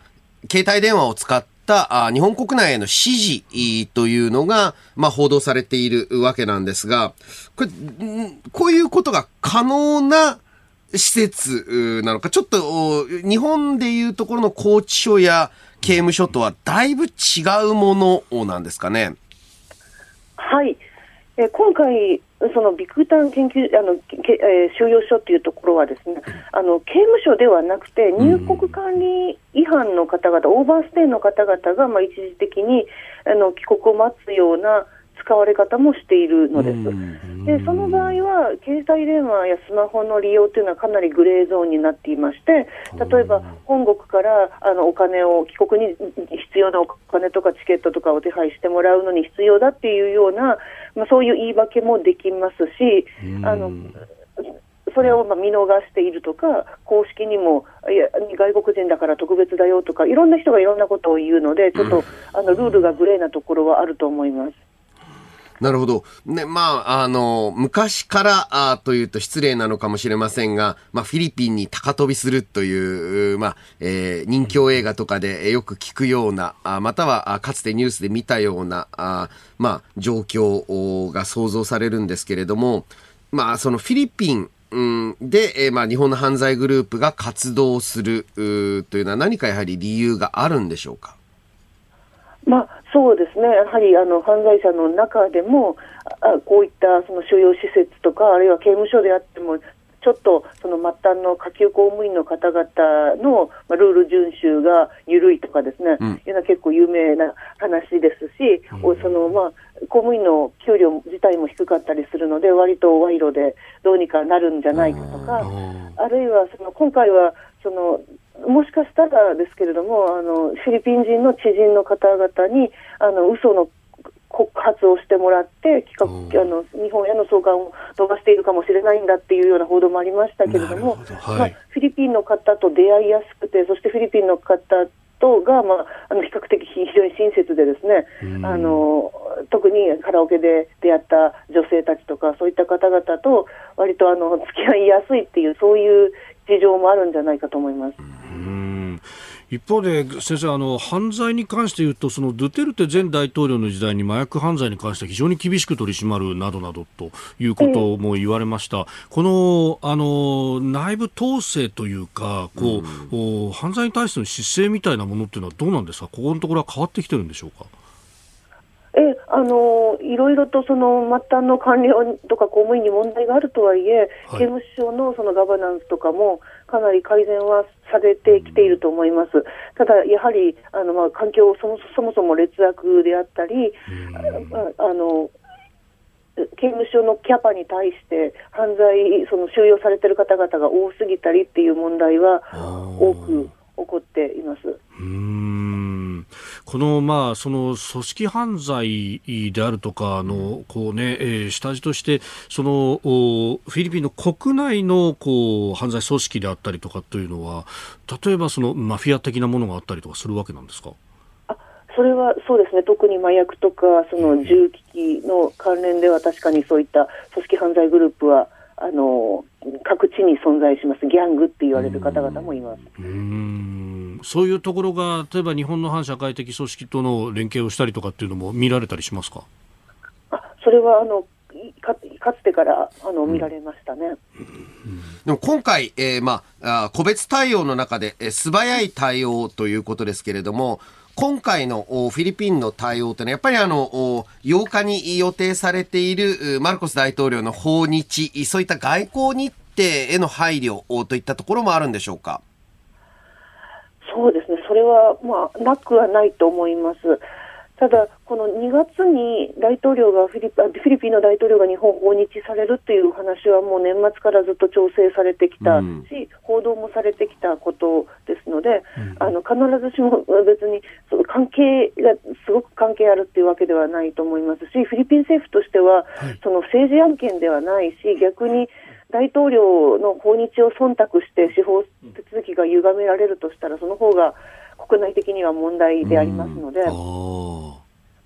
携帯電話を使った日本国内への指示というのが、まあ、報道されているわけなんですが、これ、こういうことが可能な施設なのか、ちょっと、日本でいうところの拘置所や刑務所とはだいぶ違うものなんですかね？はい。え今回、そのビクタン研究あの、えー、収容所というところはですね、あの刑務所ではなくて入国管理違反の方々、オーバーステイの方々がまあ一時的にあの帰国を待つような使われ方もしているのです。でその場合は、携帯電話やスマホの利用というのはかなりグレーゾーンになっていまして、例えば本国からあのお金を、帰国に必要なお金とかチケットとかを手配してもらうのに必要だっていうような、まあ、そういう言い訳もできますし、あのそれをまあ見逃しているとか、公式にもいや外国人だから特別だよとか、いろんな人がいろんなことを言うので、ちょっと、あのルールがグレーなところはあると思います。なるほど。ね、まあ、あの、昔からあというと失礼なのかもしれませんが、まあ、フィリピンに高飛びするという、まあ、えー、人気映画とかでよく聞くような、あまたはかつてニュースで見たような、あまあ、状況が想像されるんですけれども、まあ、そのフィリピン、うん、で、えー、まあ、日本の犯罪グループが活動するというのは何かやはり理由があるんでしょうか？まあ、そうですね、やはりあの犯罪者の中でも、あこういったその収容施設とか、あるいは刑務所であっても、ちょっとその末端の下級公務員の方々の、まあ、ルール遵守が緩いとかですね、うん、いうのは結構有名な話ですし、うん、そのまあ、公務員の給料自体も低かったりするので、割と賄賂でどうにかなるんじゃないかとか、あるいはその今回はそのもしかしたらですけれども、あのフィリピン人の知人の方々にあの嘘の告発をしてもらって企画あの日本への送還を飛ばしているかもしれないんだっていうような報道もありましたけれども、ど。はい、まあ、フィリピンの方と出会いやすくてそしてフィリピンの方とが、まあ、あの比較的非常に親切でですね、あの特にカラオケで出会った女性たちとかそういった方々と割とあの付き合いやすいっていうそういう事情もあるんじゃないかと思います。一方で先生あの犯罪に関して言うとそのドゥテルテ前大統領の時代に麻薬犯罪に関しては非常に厳しく取り締まるなどなどということも言われました、このあの内部統制というかこう、うん、犯罪に対しての姿勢みたいなものっていうのはどうなんですか？ここのところは変わってきてるんでしょうか？えあのいろいろとその末端の官僚とか公務員に問題があるとはいえ、はい、刑務所のそのガバナンスとかもかなり改善はされてきていると思います。ただ、やはりあの、まあ、環境そもそもそも劣悪であったり、ああの刑務所のキャパに対して犯罪、その収容されている方々が多すぎたりっていう問題は多く起こっています。うんこのまあその組織犯罪であるとかのこうね、えー、下地としてそのフィリピンの国内のこう犯罪組織であったりとかというのは例えばそのマフィア的なものがあったりとかするわけなんですか？それはそうですね、特に麻薬とか、その銃器の関連では、確かにそういった組織犯罪グループはあの各地に存在します。ギャングって言われる方々もいます。うんそういうところが例えば日本の反社会的組織との連携をしたりとかっていうのも見られたりしますか？あそれはあのかかつてからあの見られましたね、うん、でも今回、えーまあ、個別対応の中で、えー、素早い対応ということですけれども今回のフィリピンの対応というのは、やっぱりあの、8日に予定されているマルコス大統領の訪日、そういった外交日程への配慮といったところもあるんでしょうか？そうですね、それは、まあ、なくはないと思います。ただ、この2月に大統領がフィリフィリピンの大統領が日本訪日されるという話はもう年末からずっと調整されてきたし、うん、報道もされてきたことですので、うん、あの必ずしも別にその関係がすごく関係あるっていうわけではないと思いますし、フィリピン政府としては、はい、その政治案件ではないし、逆に大統領の訪日を忖度して司法手続きが歪められるとしたら、その方が国内的には問題でありますので。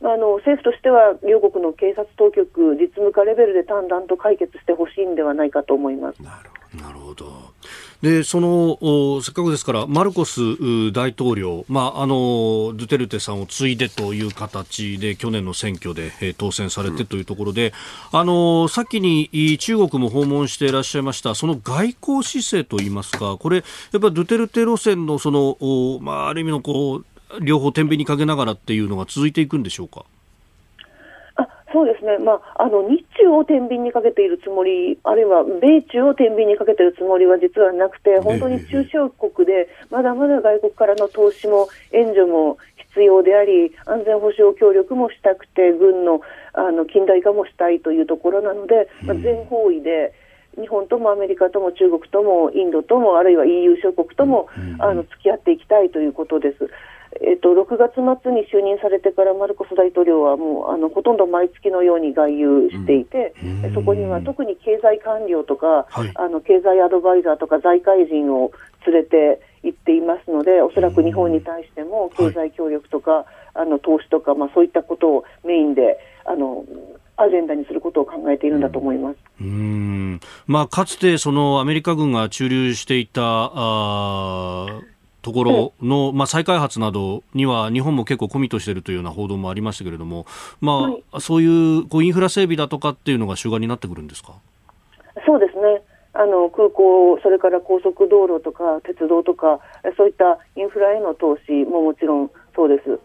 あの政府としては両国の警察当局、実務家レベルで淡々と解決してほしいんではないかと思います。なるほどでそのせっかくですからマルコス大統領、まあ、あのドゥテルテさんを継いでという形で去年の選挙で、えー、当選されてというところで、うん、あの先に中国も訪問していらっしゃいましたその外交姿勢といいますかこれやっぱドゥテルテ路線のその、まあ、ある意味のこう両方天秤にかけながらっていうのが続いていくんでしょうか？あそうですね、まあ、あの日中を天秤にかけているつもり、あるいは米中を天秤にかけているつもりは実はなくて、本当に中小国で、まだまだ外国からの投資も援助も必要であり、安全保障協力もしたくて、軍のあの近代化もしたいというところなので、まあ、全方位で。日本ともアメリカとも中国ともインドともあるいは EU 諸国とも、あの付き合っていきたいということです。えっと、6月末に就任されてからマルコス大統領はもうあのほとんど毎月のように外遊していて、うん、そこには特に経済官僚とか、はい、あの経済アドバイザーとか財界人を連れて行っていますので、おそらく日本に対しても経済協力とか、はい、あの投資とか、まあ、そういったことをメインであのアジェンダにすることを考えているんだと思います。うんまあ、かつてそのアメリカ軍が駐留していたあところの、まあ、再開発などには日本も結構コミットしているというような報道もありましたけれども、まあ、はい、そういうこうインフラ整備だとかっていうのが主眼になってくるんですか？そうですね。あの空港、それから高速道路とか鉄道とかそういったインフラへの投資ももちろんそうです。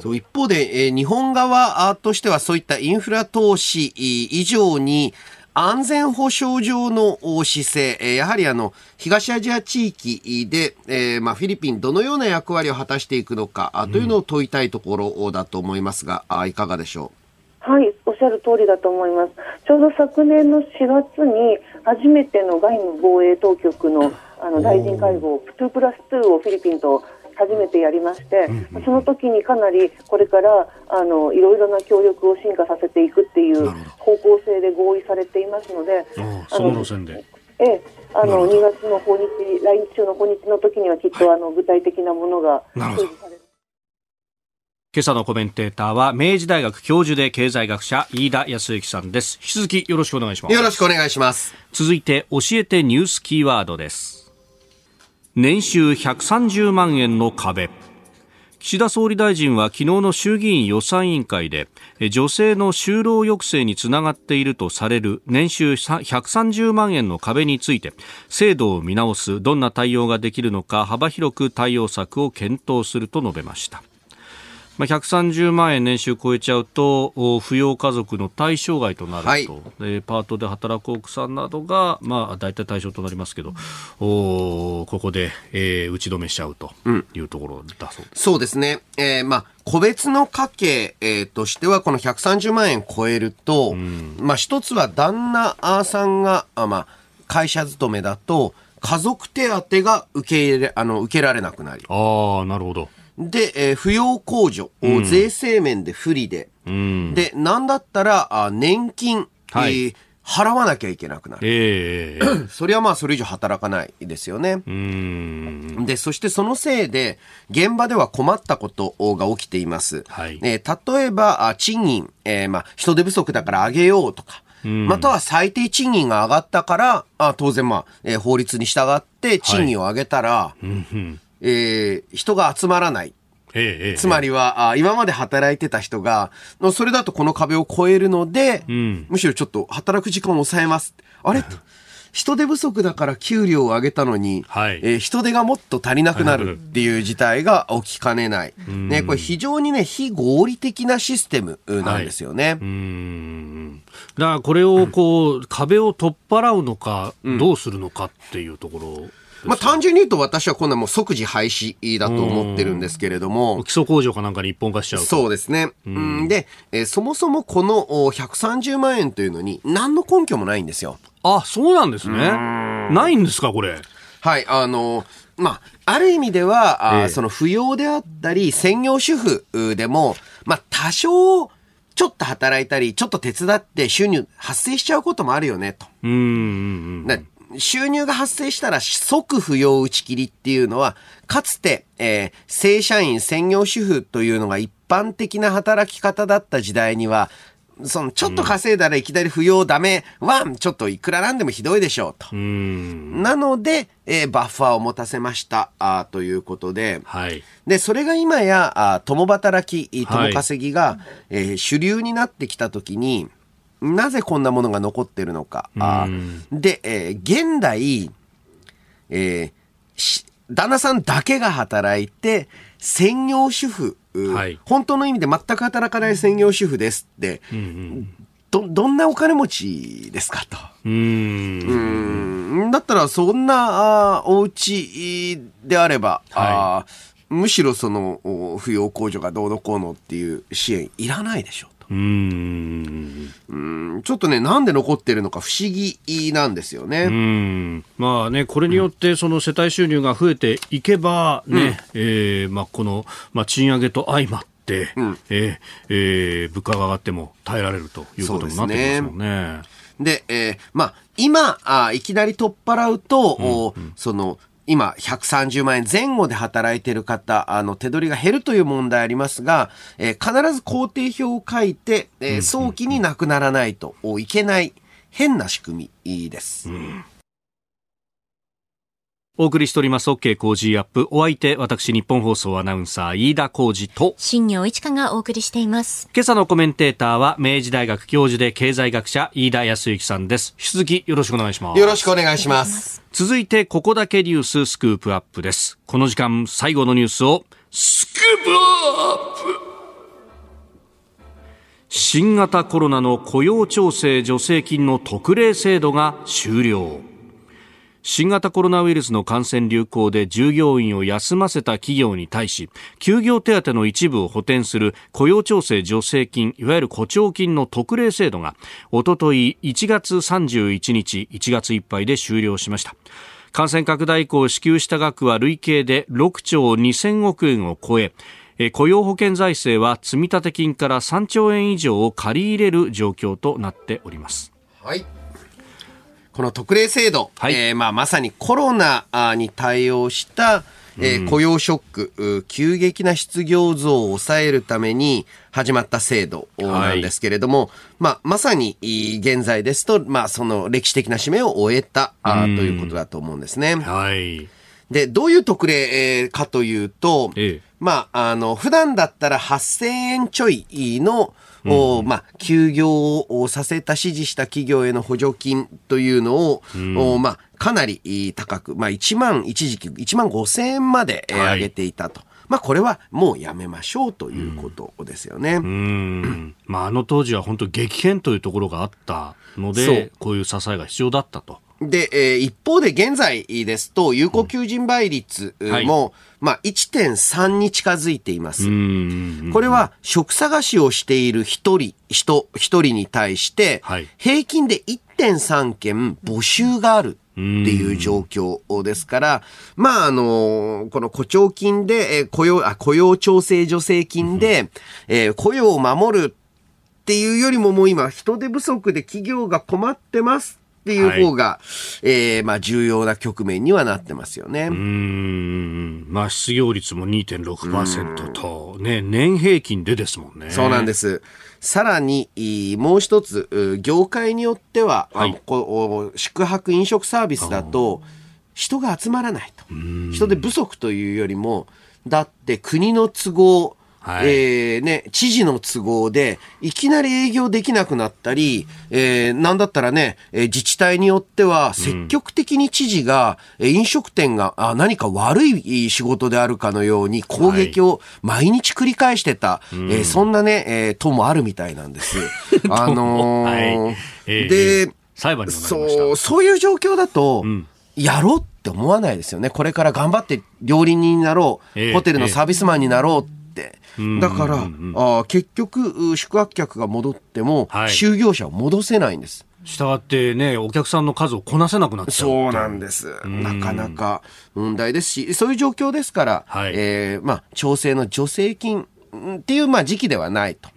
そう一方で、えー、日本側としてはそういったインフラ投資以上に安全保障上の姿勢、やはりあの、東アジア地域で、えー、まあ、フィリピンどのような役割を果たしていくのかというのを問いたいところだと思いますが、うん、いかがでしょう？はい、おっしゃる通りだと思います。ちょうど昨年の4月に初めての外務防衛当局のあの大臣会合、2プラス2をフィリピンと初めてやりまして、その時にかなりこれからあのいろいろな協力を進化させていくっていう方向性で合意されていますので、その路線で。ええ、あの2月の訪日、来日中の訪日の時にはきっと、あの具体的なものが表示される。今朝のコメンテーターは明治大学教授で経済学者飯田康之さんです。引き続きよろしくお願いします。よろしくお願いします。続いて教えてニュースキーワードです年収130万円の壁。岸田総理大臣は昨日の衆議院予算委員会で女性の就労抑制につながっているとされる年収130万円の壁について制度を見直すどんな対応ができるのか幅広く対応策を検討すると述べました。まあ、130万円年収超えちゃうと扶養家族の対象外となると、はい、でパートで働く奥さんなどが、まあ、大体対象となりますけど、おここで、えー、打ち止めしちゃうというところだそうです、うん、そうですね、えーまあ、個別の家計、えー、としてはこの130万円超えると、うん、まあ、一つは旦那さんがあ、まあ、会社勤めだと家族手当が受け入れあの受けられなくなり。ああなるほどで、えー、扶養控除、うん、税制面で不利で、うん、で、なんだったら、あ年金、はい、えー払わなきゃいけなくなる。えー、それはまあそれ以上働かないですよね。で、そしてそのせいで、現場では困ったことが起きています。はい、えー、例えば、賃金、えー、まあ人手不足だから上げようとか、または最低賃金が上がったから、あ当然まあ、えー、法律に従って賃金を上げたら、はいえー、人が集まらない。ええ、つまりは、あ今まで働いてた人が、それだとこの壁を超えるので、うん、むしろちょっと働く時間を抑えます。あれ？人手不足だから給料を上げたのに、はい、えー、人手がもっと足りなくなるっていう事態が起きかねない。ね、これ非常にね、非合理的なシステムなんですよね。はい、うんだからこれをこう、うん、壁を取っ払うのか、どうするのかっていうところ。まあ単純に言うと私はこんなもう即時廃止だと思ってるんですけれども。基礎工場かなんかに一本化しちゃうそうですね。うん、で、えー、そもそもこの130万円というのに何の根拠もないんですよ。あ、そうなんですね。ないんですか、これ。はい、あの、まあ、ある意味では、ええ、その扶養であったり、専業主婦でも、まあ、多少、ちょっと働いたり、ちょっと手伝って収入発生しちゃうこともあるよね、と。うん。収入が発生したら即不要打ち切りっていうのは、かつて、えー、正社員専業主婦というのが一般的な働き方だった時代には、そのちょっと稼いだらいきなり不要ダメは、ちょっといくらなんでもひどいでしょうと。なので、えー、バッファーを持たせましたあということで、はい、でそれが今やあ共働き共稼ぎが、はい、えー、主流になってきたときに、なぜこんなものが残ってるのか。あで、えー、現代、えー、旦那さんだけが働いて、専業主婦、はい、本当の意味で全く働かない専業主婦ですって、うんうん、ど、どんなお金持ちですかと。うん。だったら、そんなあお家であれば、はい、あむしろその、扶養控除がどうのこうのっていう支援いらないでしょ。うん。ちょっとね、なんで残ってるのか不思議なんですよね。うん。まあね、これによってその世帯収入が増えていけばね、うん、えー、まあこの、まあ、賃上げと相まって、うん、えー、えー、物価が上がっても耐えられるということになってますもんね。で、えー、まあ、今あ、いきなり取っ払うと、うんうん、その、今、130万円前後で働いている方、あの、手取りが減るという問題ありますが、えー、必ず工程表を書いて、えー、早期になくならないといけない変な仕組みです。うんお送りしております OK 工事アップ。お相手、私、日本放送アナウンサー、飯田工事と、新業一華がお送りしています。今朝のコメンテーターは、明治大学教授で経済学者、飯田康之さんです。引き続き、よろしくお願いします。よろしくお願いします。続いて、ここだけニューススクープアップです。この時間、最後のニュースを、スクープアップ新型コロナの雇用調整助成金の特例制度が終了。新型コロナウイルスの感染流行で従業員を休ませた企業に対し休業手当の一部を補填する雇用調整助成金いわゆる雇調金の特例制度がおととい1月31日1月いっぱいで終了しました感染拡大以降支給した額は累計で6兆2000億円を超え雇用保険財政は積立金から3兆円以上を借り入れる状況となっております。はいこの特例制度、はい、えー、まあ、まさにコロナに対応した、えー、雇用ショック、うん、急激な失業増を抑えるために始まった制度なんですけれども、はい、まあ、まさに現在ですと、まあ、その歴史的な使命を終えた、うん、ということだと思うんですね。はい。で、どういう特例かというと、ええ、まあ、あの、普段だったら8000円ちょいのを、まあ、休業をさせた指示した企業への補助金というのを、うん、まあ、かなり高く、まあ、1万、一時期1万5千円まで上げていたと。はいまあ、これはもうやめましょうということですよね。うん。まあ、あの当時は本当激変というところがあったので、こういう支えが必要だったと。で、えー、一方で現在ですと、有効求人倍率も、うん。はい。まあ、1.3に近づいています。これは職探しをしている一人、人、一人に対して、平均で1.3件募集がある。っていう状況ですから、まあ、あの、この雇調金で、えー、雇用、あ、雇用調整助成金で、えー、雇用を守るっていうよりももう今人手不足で企業が困ってますっていう方が、はい、えー、まあ重要な局面にはなってますよね。うん。まあ失業率も2.6%と、ね、年平均でですもんね。そうなんです。さらに、もう一つ、業界によっては、はい、こ宿泊飲食サービスだと、人が集まらないと。人手不足というよりも、だって国の都合、はい、えー、ね、知事の都合で、いきなり営業できなくなったり、えー、なんだったらね、自治体によっては、積極的に知事が、うん、飲食店があ何か悪い仕事であるかのように攻撃を毎日繰り返してた、はい、えー、そんなね、えー、党もあるみたいなんです。あのーはい。えー、で、裁判にそう、そういう状況だと、うん、やろうって思わないですよね。これから頑張って料理人になろう、えー、ホテルのサービスマンになろうって。だから、あ結局、宿泊客が戻っても、はい、就業者を戻せないんです。したってね、お客さんの数をこなせなくなっちゃうそうなんです。なかなか問題ですし、そういう状況ですから、はい、えー、まあ、調整の助成金っていう、まあ、時期ではないと。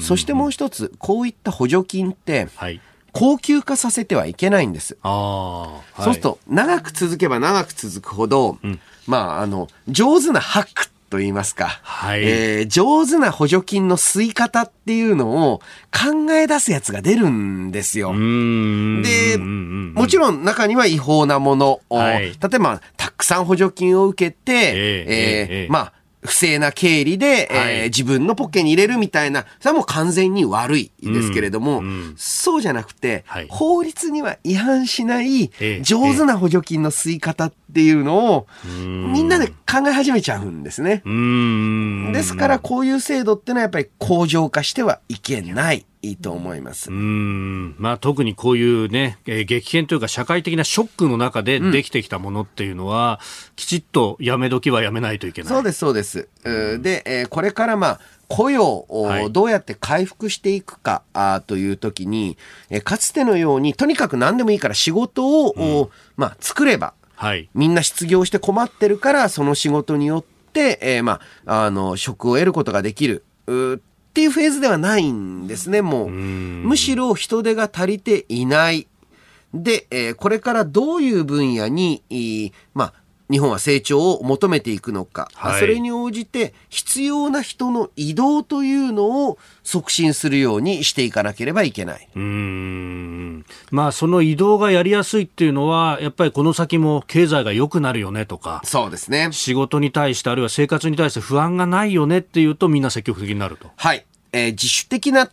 そしてもう一つ、こういった補助金って、はい、高級化させてはいけないんです。はい、そうすると、長く続けば長く続くほど、うん、まあ、あの、上手なハックと言いますか、はい、えー、上手な補助金の吸い方っていうのを考え出すやつが出るんですよ。で、もちろん中には違法なものを、はい、例えばたくさん補助金を受けて、えー、えー、まあ、不正な経理で、はい、えー、自分のポッケに入れるみたいな、それはもう完全に悪いですけれども、うんうん、そうじゃなくて、はい、法律には違反しない上手な補助金の吸い方っていうのを、みんなで考え始めちゃうんですね。ですからこういう制度ってのはやっぱり向上化してはいけない。いいと思います。うん、まあ特にこういうね、えー、激変というか社会的なショックの中でできてきたものっていうのは、うん、きちっとやめ時はやめないといけない。そうです、そうです。うん、で、えー、これからまあ、雇用をどうやって回復していくか、あという時に、えかつてのようにとにかく何でもいいから仕事を、うん、まあ、作れば、はい、みんな失業して困ってるからその仕事によって、えー、まあ、あの職を得ることができる。っていうフェーズではないんですね、もう。むしろ人手が足りていない。で、えー、これからどういう分野に、まあ、日本は成長を求めていくのか、はいそれに応じて必要な人の移動というのを促進するようにしていかなければいけない。うーんまあその移動がやりやすいっていうのはやっぱりこの先も経済が良くなるよねとかそうですね。仕事に対してあるいは生活に対して不安がないよねっていうとみんな積極的になると。はい。えー自主的な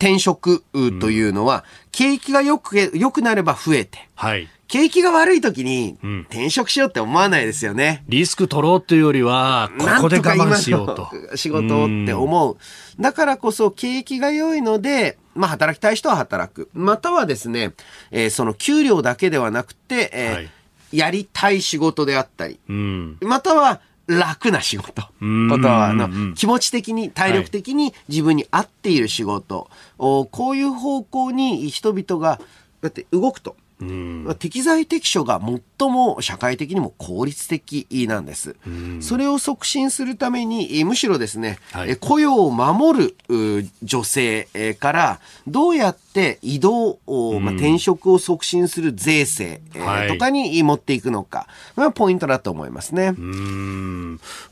転職うというのは、景気が良く、良くなれば増えて、はい。景気が悪い時にん転職しようって思わないですよね。リスク取ろうっていうよりはここで我慢しようとなん。か今の仕事をって思う。だからこそ景気が良いので、まあ働きたい人は働く。またはですね、えーその給料だけではなくて、えーはいやりたい仕事であったり、うん。または楽な仕事。んことは、あのうん、気持ち的に、体力的に自分に合っている仕事。おこういう方向に人々が、だって動くと。うん。適材適所が最も社会的にも効率的なんです。それを促進するために、えむしろですね、はい。え雇用を守るう女性えから、どうやって移動を、まあ、転職を促進する税制、とかに持っていくのか、がポイントだと思いますね。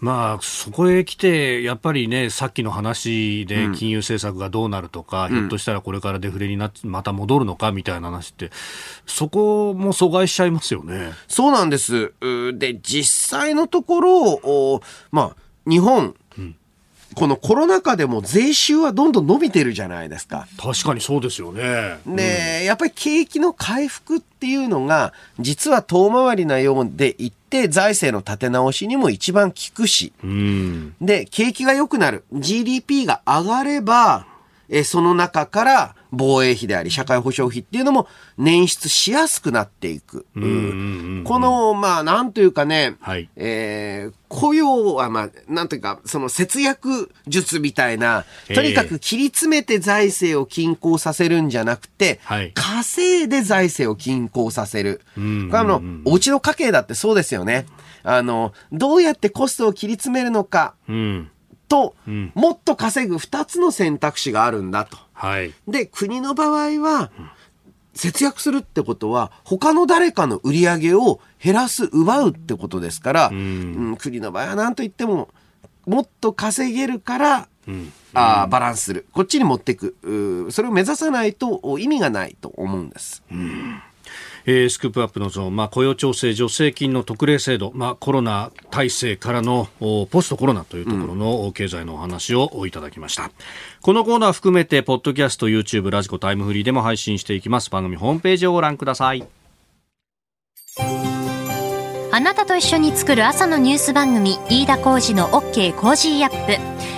まあ、そこへ来て、やっぱりね、さっきの話で金融政策がどうなるとか、ひょっとしたらこれからデフレになまた戻るのかみたいな話って、そこも阻害しちゃいますよね。そうなんです。うで、実際のところ、おまあ、日本、このコロナ禍でも税収はどんどん伸びてるじゃないですか。確かにそうですよね。で、やっぱり景気の回復っていうのが、実は遠回りなようでいって、財政の立て直しにも一番効くし、うん。で、景気が良くなる。GDP が上がれば、えその中から防衛費であり、社会保障費っていうのも捻出しやすくなっていく。うんうんうんこの、まあ、なんというかね、はいえー雇用は、まあ、なんというか、その節約術みたいな、とにかく切り詰めて財政を均衡させるんじゃなくて、はい稼いで財政を均衡させる。んこれあの、お家の家計だってそうですよね。あの、どうやってコストを切り詰めるのかうん。と、んもっと稼ぐ二つの選択肢があるんだと。はい。で、国の場合は、節約するってことは、他の誰かの売り上げを減らす、奪うってことですから、うん国の場合は何と言っても、もっと稼げるから、あーバランスする。こっちに持っていく。それを目指さないとお意味がないと思うんです。えースクープアップのゾーン、まあ、雇用調整助成金の特例制度、まあ、コロナ体制からのおポストコロナというところのお経済のお話をいただきました。このコーナー含めて、ポッドキャスト、YouTube、 radiko、タイムフリーでも配信していきます。番組ホームページをご覧ください。あなたと一緒に作る朝のニュース番組飯田浩二の OK コージーアップ